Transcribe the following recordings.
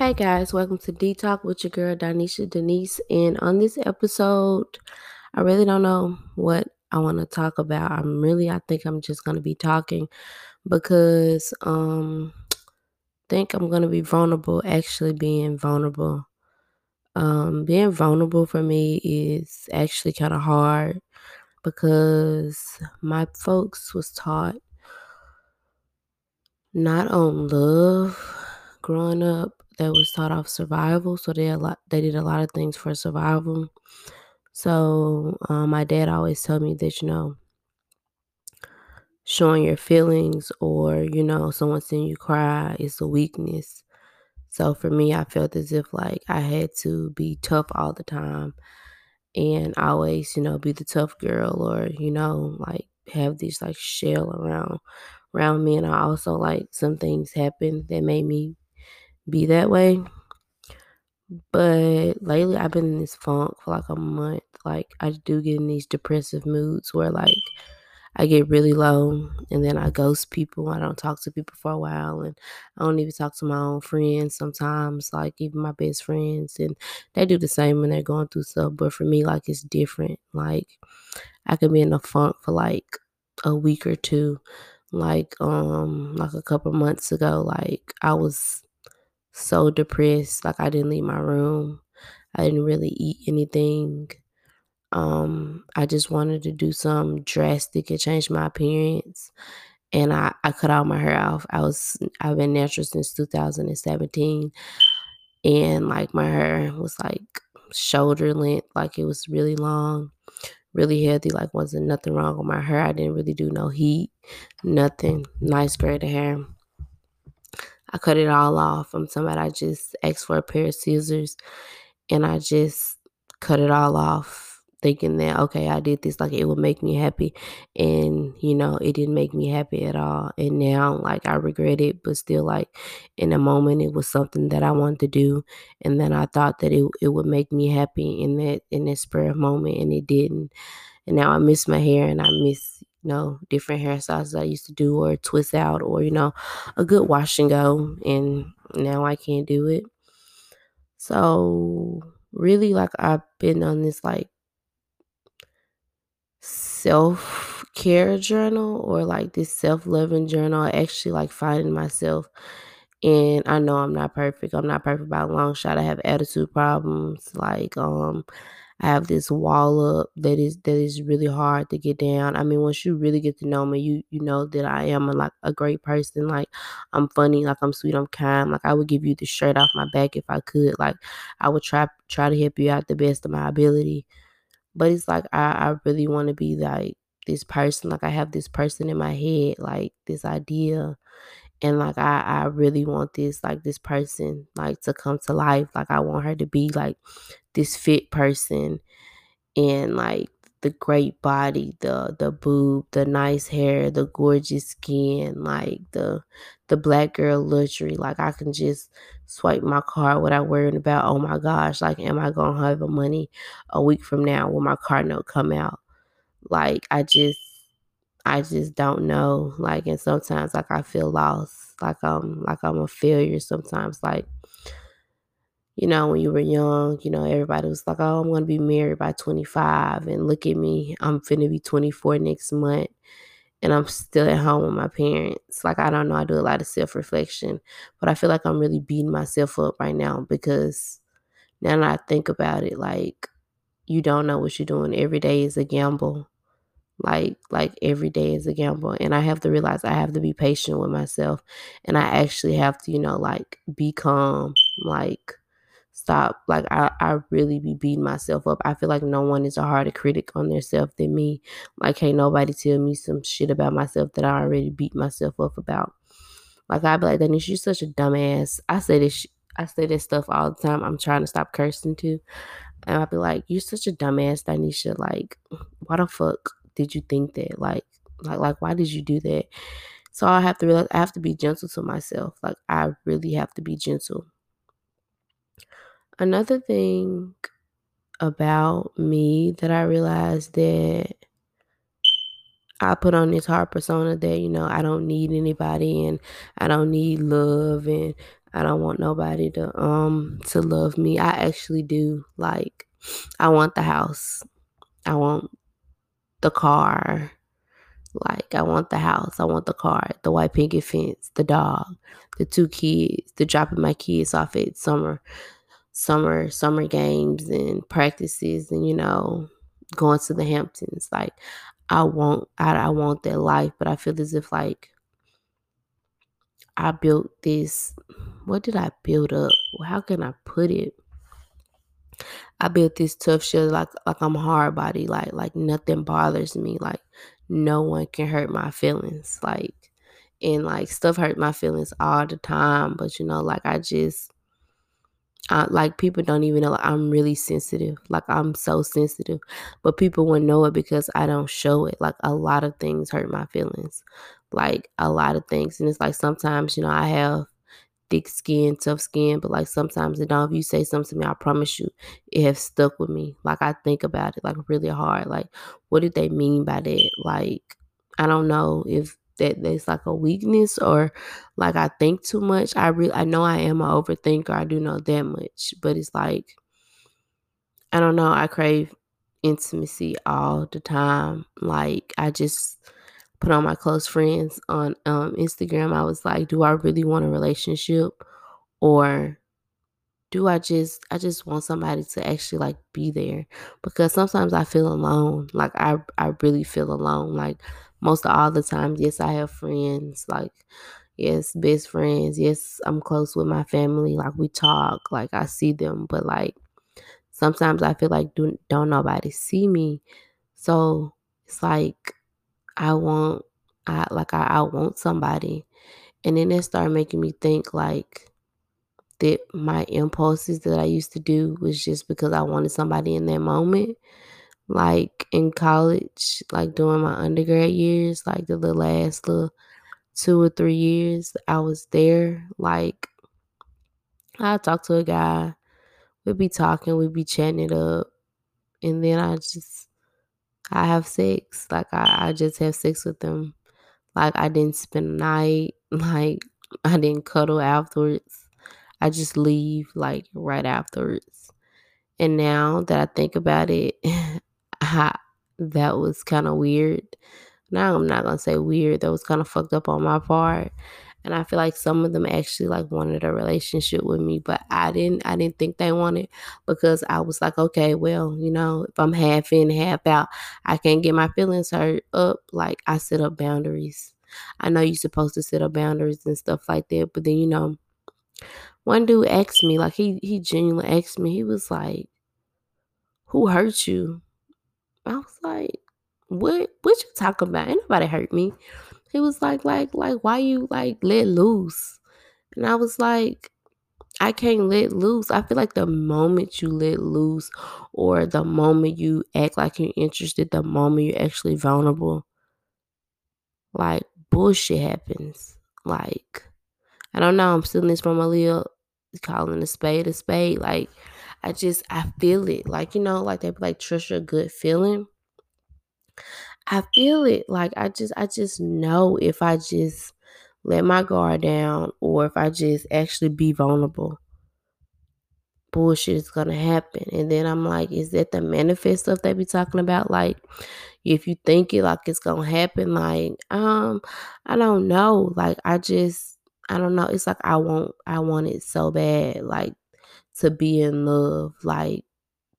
Hey guys, welcome to D Talk with your girl Donisha Denise. And on this episode, I really don't know what I want to talk about. I'm really, I think I'm just gonna be talking because um think I'm gonna be vulnerable, actually being vulnerable. Um being vulnerable for me is actually kind of hard because my folks was taught not on love growing up that was taught off survival so they a lot they did a lot of things for survival. So um, my dad always told me that you know showing your feelings or you know someone seeing you cry is a weakness. So for me i felt as if like i had to be tough all the time and always you know be the tough girl or you know like have this like shell around around me. And I also like some things happened that made me be that way. But lately I've been in this funk for like a month. Like I do get in these depressive moods where like I get really low and then I ghost people. I don't talk to people for a while and I don't even talk to my own friends sometimes, like even my best friends. And they do the same when they're going through stuff. But for me, like it's different. Like I could be in a funk for like a week or two like um like a couple months ago like i was so depressed like i didn't leave my room i didn't really eat anything um i just wanted to do something drastic and change my appearance and i i cut all my hair off i was i've been natural since 2017 and like my hair was like shoulder length like it was really long really healthy. Like wasn't nothing wrong with my hair. I didn't really do no heat, nothing. Nice braided hair. I cut it all off. I'm talking about I just asked for a pair of scissors and I just cut it all off thinking that okay i did this like it would make me happy and you know it didn't make me happy at all and now like i regret it but still like in a moment it was something that i wanted to do and then i thought that it, it would make me happy in that in that spur of moment and it didn't and now i miss my hair and i miss you know different hairstyles i used to do or twist out or you know a good wash and go and now i can't do it so really like i've been on this like self care journal or like this self loving journal. Actually like finding myself. And I know I'm not perfect. I'm not perfect by a long shot. I have attitude problems. Like, um, I have this wall up that is that is really hard to get down. I mean, once you really get to know me, you you know that I am a, like a great person. Like I'm funny, like I'm sweet, I'm kind. Like I would give you the shirt off my back if I could. Like I would try try to help you out the best of my ability. But it's like I, I really want to be like this person. Like I have this person in my head, like this idea. And like I, I really want this, like this person, like to come to life. Like I want her to be like this fit person and like the great body, the the boob, the nice hair, the gorgeous skin, like the the black girl luxury. Like I can just swipe my card without worrying about, oh my gosh, like am I gonna have the money a week from now when my card note come out? Like I just I just don't know. Like and sometimes like I feel lost. Like I'm like I'm a failure sometimes. Like you know, when you were young, you know, everybody was like, oh, I'm to be married by 25. And look at me, I'm finna be 24 next month. And I'm still at home with my parents. Like, I don't know. I do a lot of self reflection, but I feel like I'm really beating myself up right now because now that I think about it, like, you don't know what you're doing. Every day is a gamble. Like, like every day is a gamble. And I have to realize I have to be patient with myself. And I actually have to, you know, like, be calm. Like, stop. Like I, I really be beating myself up. I feel like no one is a harder critic on themselves than me. Like can't nobody tell me some shit about myself that I already beat myself up about. Like I be like, Denise, you're such a dumbass. I say this. Sh- I say this stuff all the time. I'm trying to stop cursing too. And I'll be like, you're such a dumbass, Danisha. Like, why the fuck did you think that? Like, like, like, why did you do that? So I have to realize I have to be gentle to myself. Like, I really have to be gentle another thing about me that I realized that I put on this hard persona that, you know, I don't need anybody and I don't need love and I don't want nobody to um to love me. I actually do. Like I want the house. I want the car. Like I want the house. I want the car, the white picket fence, the dog, the two kids, the dropping my kids off at summer summer summer games and practices and you know going to the Hamptons. Like I want I, I want that life, but I feel as if like I built this what did I build up? How can I put it? I built this tough shell like like I'm hard body, like like nothing bothers me. Like no one can hurt my feelings. Like and like stuff hurt my feelings all the time. But you know, like I just I, like people don't even know like, I'm really sensitive. Like I'm so sensitive, but people wouldn't know it because I don't show it. Like a lot of things hurt my feelings, like a lot of things, and it's like sometimes you know I have thick skin, tough skin, but like sometimes it don't. If you say something to me, I promise you, it has stuck with me. Like I think about it like really hard. Like what did they mean by that? Like I don't know if that that's like a weakness or like I think too much. I really I know I am an overthinker. I do know that much, but it's like I don't know. I crave intimacy all the time. Like I just put on my close friends on um, Instagram. I was like, do I really want a relationship or do I just I just want somebody to actually like be there because sometimes I feel alone. Like I I really feel alone. Like most of all the time, yes, I have friends. Like yes, best friends. Yes, I'm close with my family. Like we talk. Like I see them, but like sometimes I feel like do, don't nobody see me. So it's like I want I like I, I want somebody. And then it started making me think like that my impulses that I used to do was just because I wanted somebody in that moment. Like in college, like during my undergrad years, like the, the last little two or three years I was there, like I talk to a guy, we'd be talking, we'd be chatting it up, and then I just I have sex. Like I, I just have sex with them. Like I didn't spend the night. Like I didn't cuddle afterwards. I just leave like right afterwards. And now that I think about it, I, that was kind of weird. Now I'm not gonna say weird. That was kind of fucked up on my part. And I feel like some of them actually like wanted a relationship with me, but I didn't. I didn't think they wanted because I was like, okay, well, you know, if I'm half in, half out, I can't get my feelings hurt up. Like I set up boundaries. I know you're supposed to set up boundaries and stuff like that, but then you know, one dude asked me, like he he genuinely asked me, he was like, Who hurt you? I was like, What what you talking about? Ain't nobody hurt me. He was like, like, like, why you like let loose? And I was like, I can't let loose. I feel like the moment you let loose or the moment you act like you're interested, the moment you're actually vulnerable, like bullshit happens. Like I don't know. I'm stealing this from a little calling a spade a spade. Like I just I feel it. Like you know, like they like trust your good feeling. I feel it. Like I just I just know if I just let my guard down or if I just actually be vulnerable, bullshit is gonna happen. And then I'm like, is that the manifest stuff they be talking about? Like if you think it like it's gonna happen, like, um, I don't know. Like I just I don't know. It's like I want I want it so bad, like to be in love, like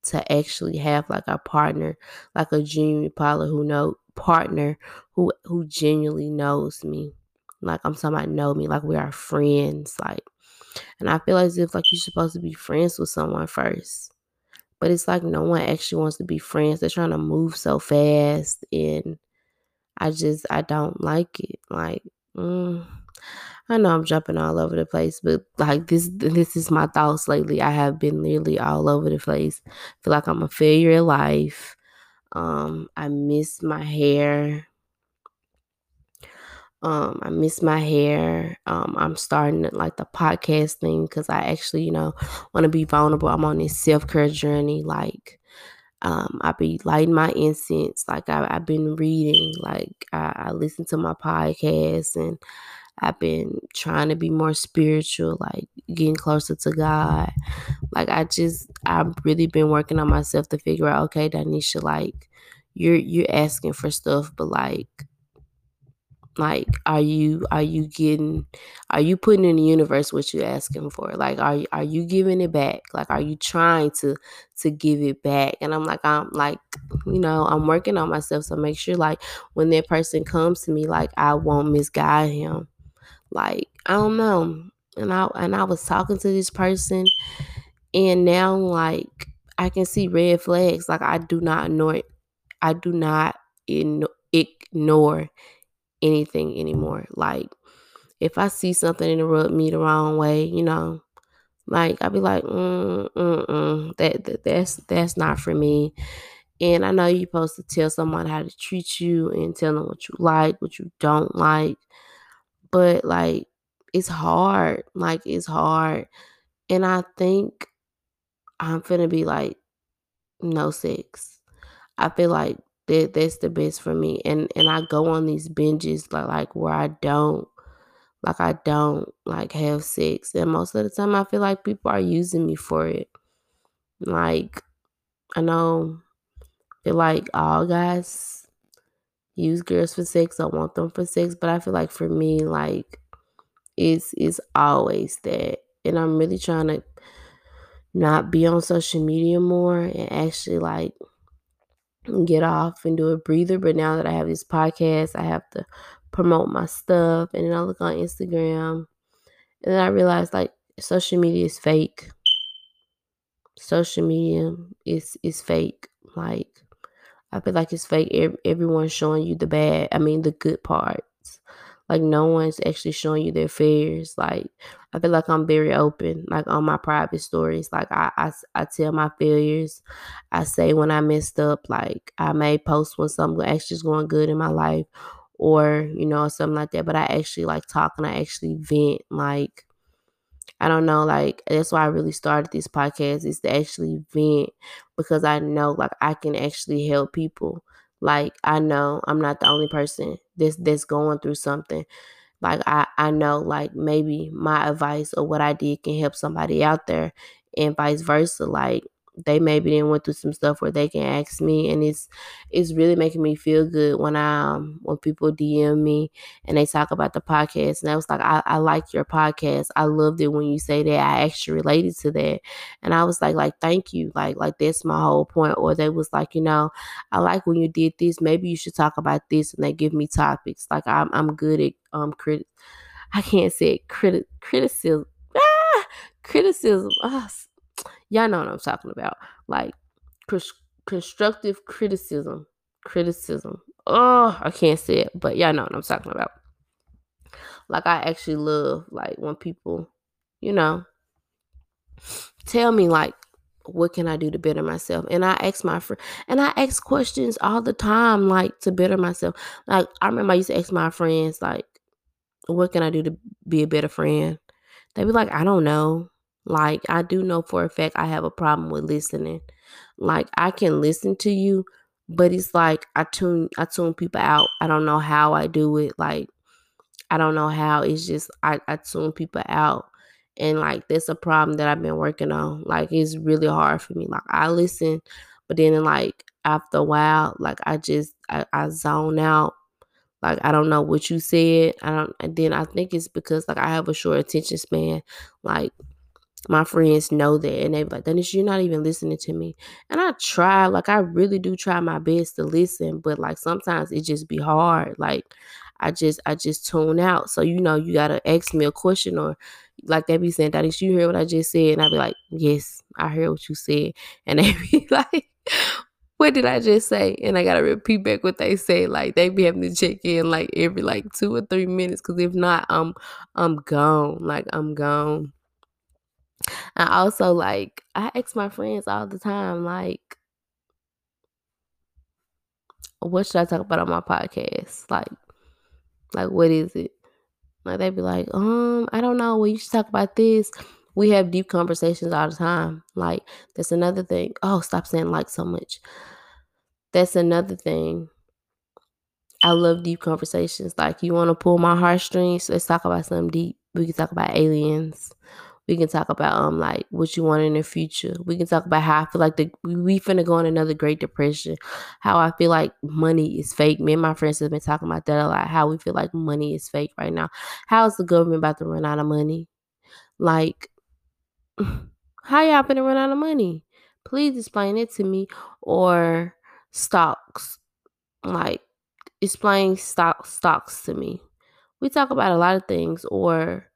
to actually have like a partner, like a genuine partner who know partner who who genuinely knows me. Like I'm about know me, like we are friends, like and I feel as if like you're supposed to be friends with someone first. But it's like no one actually wants to be friends. They're trying to move so fast and I just I don't like it. Like mm, I know I'm jumping all over the place, but like this this is my thoughts lately. I have been literally all over the place. feel like I'm a failure in life. Um, I miss my hair. Um, I miss my hair. Um, I'm starting like the podcast thing because I actually, you know, want to be vulnerable. I'm on this self care journey. Like, um, I be lighting my incense. Like I, have been reading. Like I, I listen to my podcast and I've been trying to be more spiritual, like getting closer to God. Like I just I've really been working on myself to figure out, okay, Danisha, like you're you're asking for stuff, but like like are you are you getting are you putting in the universe what you're asking for? Like are you are you giving it back? Like are you trying to to give it back? And i'm like i'm like you know i'm working on myself so make sure like when that person comes to me like i won't misguide him like i don't know and i and i was talking to this person and now like i can see red flags like i do not ignore i do not ignore anything anymore. Like if I see something interrupt me the wrong way, you know, like I'd be like, mm, mm, mm, that, that that's that's not for me. And I know you're supposed to tell someone how to treat you and tell them what you like, what you don't like. But like it's hard. Like it's hard. And I think I'm finna be like, no sex. I feel like that that's the best for me. And and I go on these binges like like where I don't like I don't like have sex. And most of the time I feel like people are using me for it. Like I know feel like all guys use girls for sex. I want them for sex. But I feel like for me, like it's it's always that. And I'm really trying to not be on social media more and actually like get off and do a breather. But now that I have this podcast, I have to promote my stuff. And then I look on Instagram and then I realize like social media is fake. Social media is is fake. Like I feel like it's fake. Everyone's showing you the bad. I mean the good parts. Like no one's actually showing you their fears. Like I feel like I'm very open, like on my private stories. Like I, I, I tell my failures. I say when I messed up. Like I may post when something actually is going good in my life, or you know something like that. But I actually like talk and I actually vent. Like I don't know, like that's why I really started this podcast is to actually vent because I know like I can actually help people. Like I know I'm not the only person that's that's going through something. Like I I know like maybe my advice or what I did can help somebody out there and vice versa. Like they maybe didn't went through some stuff where they can ask me and it's it's really making me feel good when I um, when people DM me and they talk about the podcast. And I was like I, I like your podcast. I loved it when you say that. I actually related to that. And I was like like thank you. Like like that's my whole point. Or they was like you know I like when you did this. Maybe you should talk about this and they give me topics. Like I'm I'm good at um crit I can't say it, criti- criticism. Ah, criticism. Ah, Y'all know what I'm talking about. Like constructive criticism. Criticism. Oh, I can't say it, but y'all know what I'm talking about. Like I actually love like when people, you know, tell me like what can I do to better myself? And I ask my friend, and I ask questions all the time, like to better myself. Like I remember I used to ask my friends, like, what can I do to be a better friend? They'd be like, I don't know. Like, I do know for a fact I have a problem with listening. Like, I can listen to you, but it's like I tune I tune people out. I don't know how I do it. Like, I don't know how. It's just I, I tune people out. And like that's a problem that I've been working on. Like it's really hard for me. Like I listen, but then like after a while, like I just I, I zone out. Like I don't know what you said. I don't and then I think it's because like I have a short attention span. Like my friends know that and they be like, Dennis, you're not even listening to me. And I try, like I really do try my best to listen, but like sometimes it just be hard. Like I just I just tune out. So you know you gotta ask me a question or like they be saying, Dennis, you hear what I just said? And I be like, Yes, I heard what you said. And they be like, What did I just say? And I gotta repeat back what they say. Like they be having to check in like every like two or three minutes. Cause if not, I'm I'm gone. Like I'm gone. I also like I ask my friends all the time, like, what should I talk about on my podcast? Like, like what is it? Like they'd be like, um, I don't know. Well, you should talk about this. We have deep conversations all the time. Like that's another thing. Oh, stop saying like so much. That's another thing. I love deep conversations. Like, you want to pull my heartstrings? Let's talk about something deep. We can talk about aliens. We can talk about um like what you want in the future. We can talk about how I feel like the we finna go in another Great Depression. How I feel like money is fake. Me and my friends have been talking about that a lot. How we feel like money is fake right now. How is the government about to run out of money? Like, how y'all finna run out of money? Please explain it to me. Or stocks. Like, explain stock stocks to me. We talk about a lot of things. Or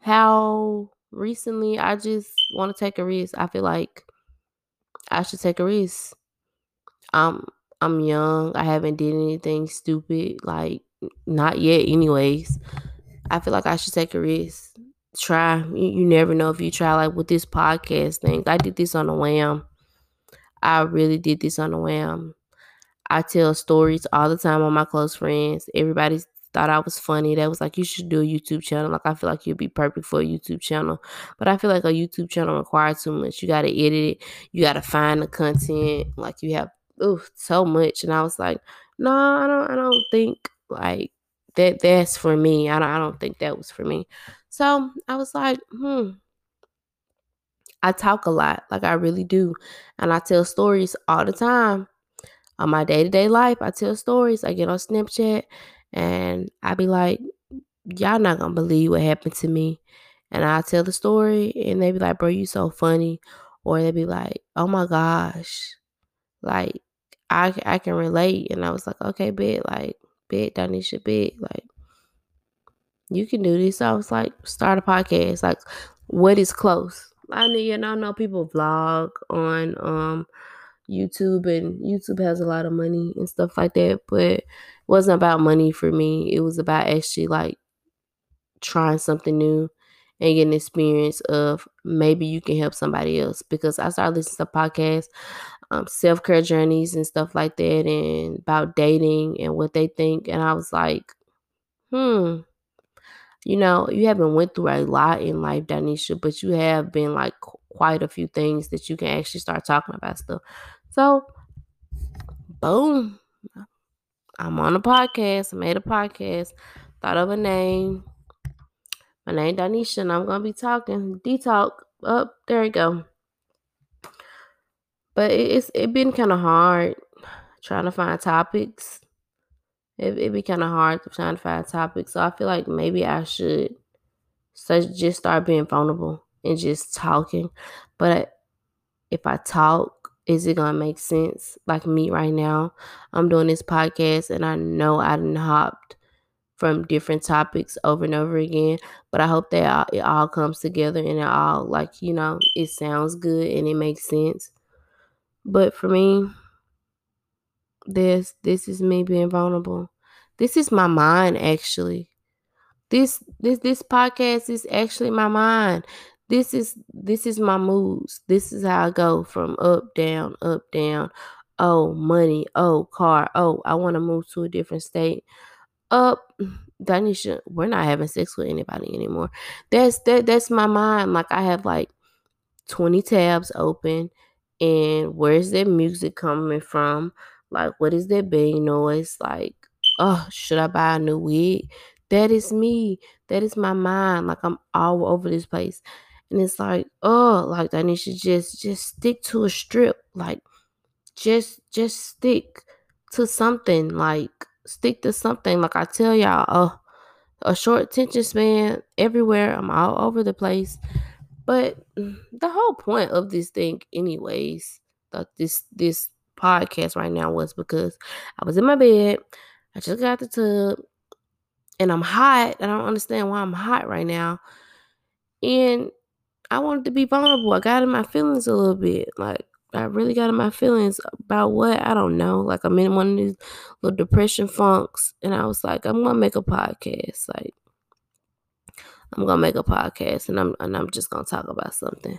how recently I just want to take a risk. I feel like I should take a risk. I'm I'm young. I haven't did anything stupid. Like not yet anyways. I feel like I should take a risk. Try. You, you never know if you try like with this podcast thing. I did this on a whim. I really did this on a whim. I tell stories all the time on my close friends. Everybody's thought I was funny. That was like, you should do a YouTube channel. Like, I feel like you'd be perfect for a YouTube channel. But I feel like a YouTube channel requires too much. You got to edit it, you got to find the content. Like, you have, oh, so much. And I was like, no, I don't, I don't think like that that's for me. I don't, I don't think that was for me. So I was like, hmm. I talk a lot, like I really do. And I tell stories all the time on my day to day life. I tell stories. I get on Snapchat and I be like, y'all not gonna believe what happened to me. And I tell the story and they be like, bro, you so funny. Or they be like, oh my gosh. Like, I, I can relate. And I was like, okay, bet, like, bet, Donisha, bet, like, you can do this. So I was like, start a podcast. Like, what is close? I know, you know, I know people vlog on um YouTube and YouTube has a lot of money and stuff like that, but it wasn't about money for me. It was about actually like trying something new and getting experience of maybe you can help somebody else because I started listening to podcasts, um, self care journeys and stuff like that, and about dating and what they think, and I was like, hmm, you know, you haven't went through a lot in life, Danisha, but you have been like quite a few things that you can actually start talking about stuff. So, boom, I'm on a podcast. I made a podcast, thought of a name. My name Danisha, and I'm gonna be talking. D-talk. Up oh, there you go. But it's it been kind of hard trying to find topics. It it be kind of hard trying to find topics. So I feel like maybe I should so just start being vulnerable and just talking. But if I talk, is it gonna make sense? Like me right now, I'm doing this podcast and I know I done hopped from different topics over and over again. But I hope that it all comes together and it all like, you know, it sounds good and it makes sense. But for me, this this is me being vulnerable. This is my mind actually. This this this podcast is actually my mind this is this is my moods. This is how I go from up, down, up, down. Oh, money. Oh, car. Oh, I want to move to a different state. Up, Danisha, we're not having sex with anybody anymore. That's that. That's my mind. Like I have like twenty tabs open, and where's that music coming from? Like, what is that bang noise? Like, oh, should I buy a new wig? That is me. That is my mind. Like I'm all over this place. And it's like, oh, like that needs to just just stick to a strip. Like just just stick to something. Like stick to something. Like I tell y'all, uh, a short attention span everywhere. I'm all over the place. But the whole point of this thing, anyways, that this this podcast right now was because I was in my bed. I just got the tub and I'm hot. I don't understand why I'm hot right now. And I wanted to be vulnerable. I got in my feelings a little bit. Like I really got in my feelings about what I don't know. Like I'm in one of these little depression funks, and I was like, I'm gonna make a podcast. Like I'm gonna make a podcast, and I'm and I'm just gonna talk about something.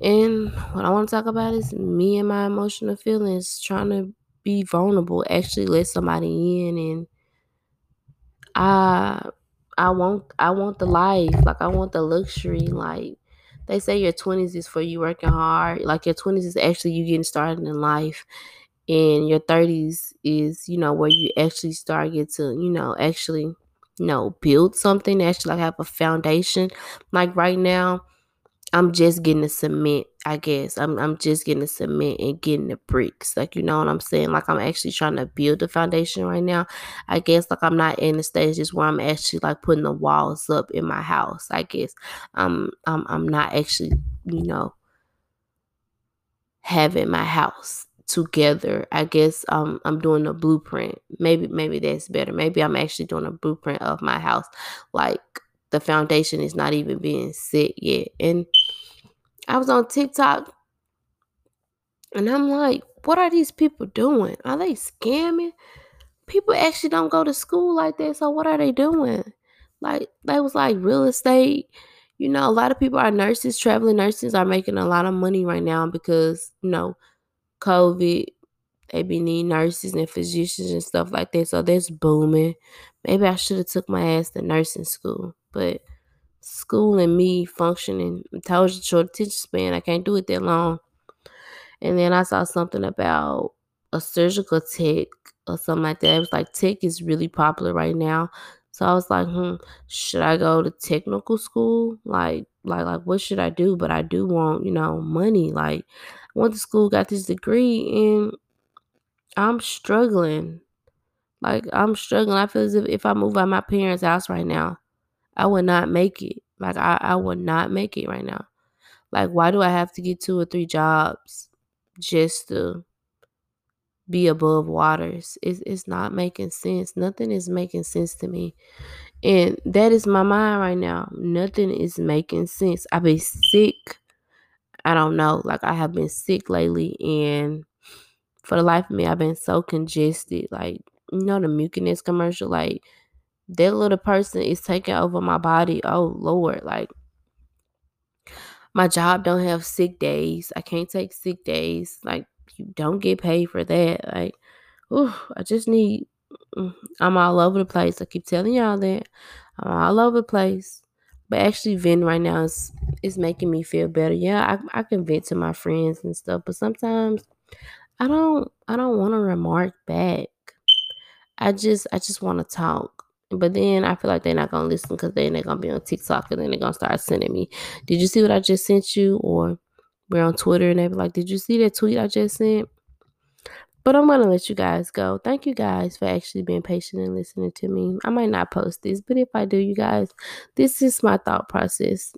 And what I want to talk about is me and my emotional feelings, trying to be vulnerable, actually let somebody in, and I I want I want the life. Like I want the luxury. Like they say your twenties is for you working hard. Like your twenties is actually you getting started in life. and your 30s is, you know, where you actually start get to, you know, actually, you know, build something, actually like have a foundation. Like right now, I'm just getting the cement, I guess. I'm I'm just getting the cement and getting the bricks. Like you know what I'm saying? Like I'm actually trying to build the foundation right now. I guess like I'm not in the stages where I'm actually like putting the walls up in my house. I guess I'm I'm I'm not actually, you know, having my house together. I guess um I'm doing a blueprint. Maybe maybe that's better. Maybe I'm actually doing a blueprint of my house. Like the foundation is not even being set yet. And I was on TikTok and I'm like, what are these people doing? Are they scamming? People actually don't go to school like that. So what are they doing? Like they was like real estate. You know, a lot of people are nurses, traveling nurses are making a lot of money right now because, you know, COVID, they be need nurses and physicians and stuff like that. So that's booming. Maybe I should have took my ass to nursing school. But school and me functioning, I told you short attention span, I can't do it that long. And then I saw something about a surgical tech or something like that. It was like tech is really popular right now. So I was like, hmm, should I go to technical school? Like, like, like, what should I do? But I do want, you know, money. Like, I went to school, got this degree, and I'm struggling. Like, I'm struggling. I feel as if if I move out my parents' house right now, I would not make it. Like, I, I would not make it right now. Like, why do I have to get two or three jobs just to be above waters. It's, it's not making sense. Nothing is making sense to me. And that is my mind right now. Nothing is making sense. I've been sick. I don't know. Like I have been sick lately and for the life of me, I've been so congested. Like, you know the Mucinex commercial, like that little person is taking over my body. Oh Lord, like my job don't have sick days. I can't take sick days. Like you don't get paid for that. Like, ooh, I just need. Mm, I'm all over the place. I keep telling y'all that I'm all over the place. But actually, venting right now is is making me feel better. Yeah, I I can vent to my friends and stuff, but sometimes I don't I don't want to remark back. I just I just want to talk. But then I feel like they're not gonna listen because then they're gonna be on TikTok and then they're gonna start sending me, Did you see what I just sent you? Or we're on Twitter and they be like, Did you see that tweet I just sent? But I'm gonna let you guys go. Thank you guys for actually being patient and listening to me. I might not post this, but if I do, you guys, this is my thought process.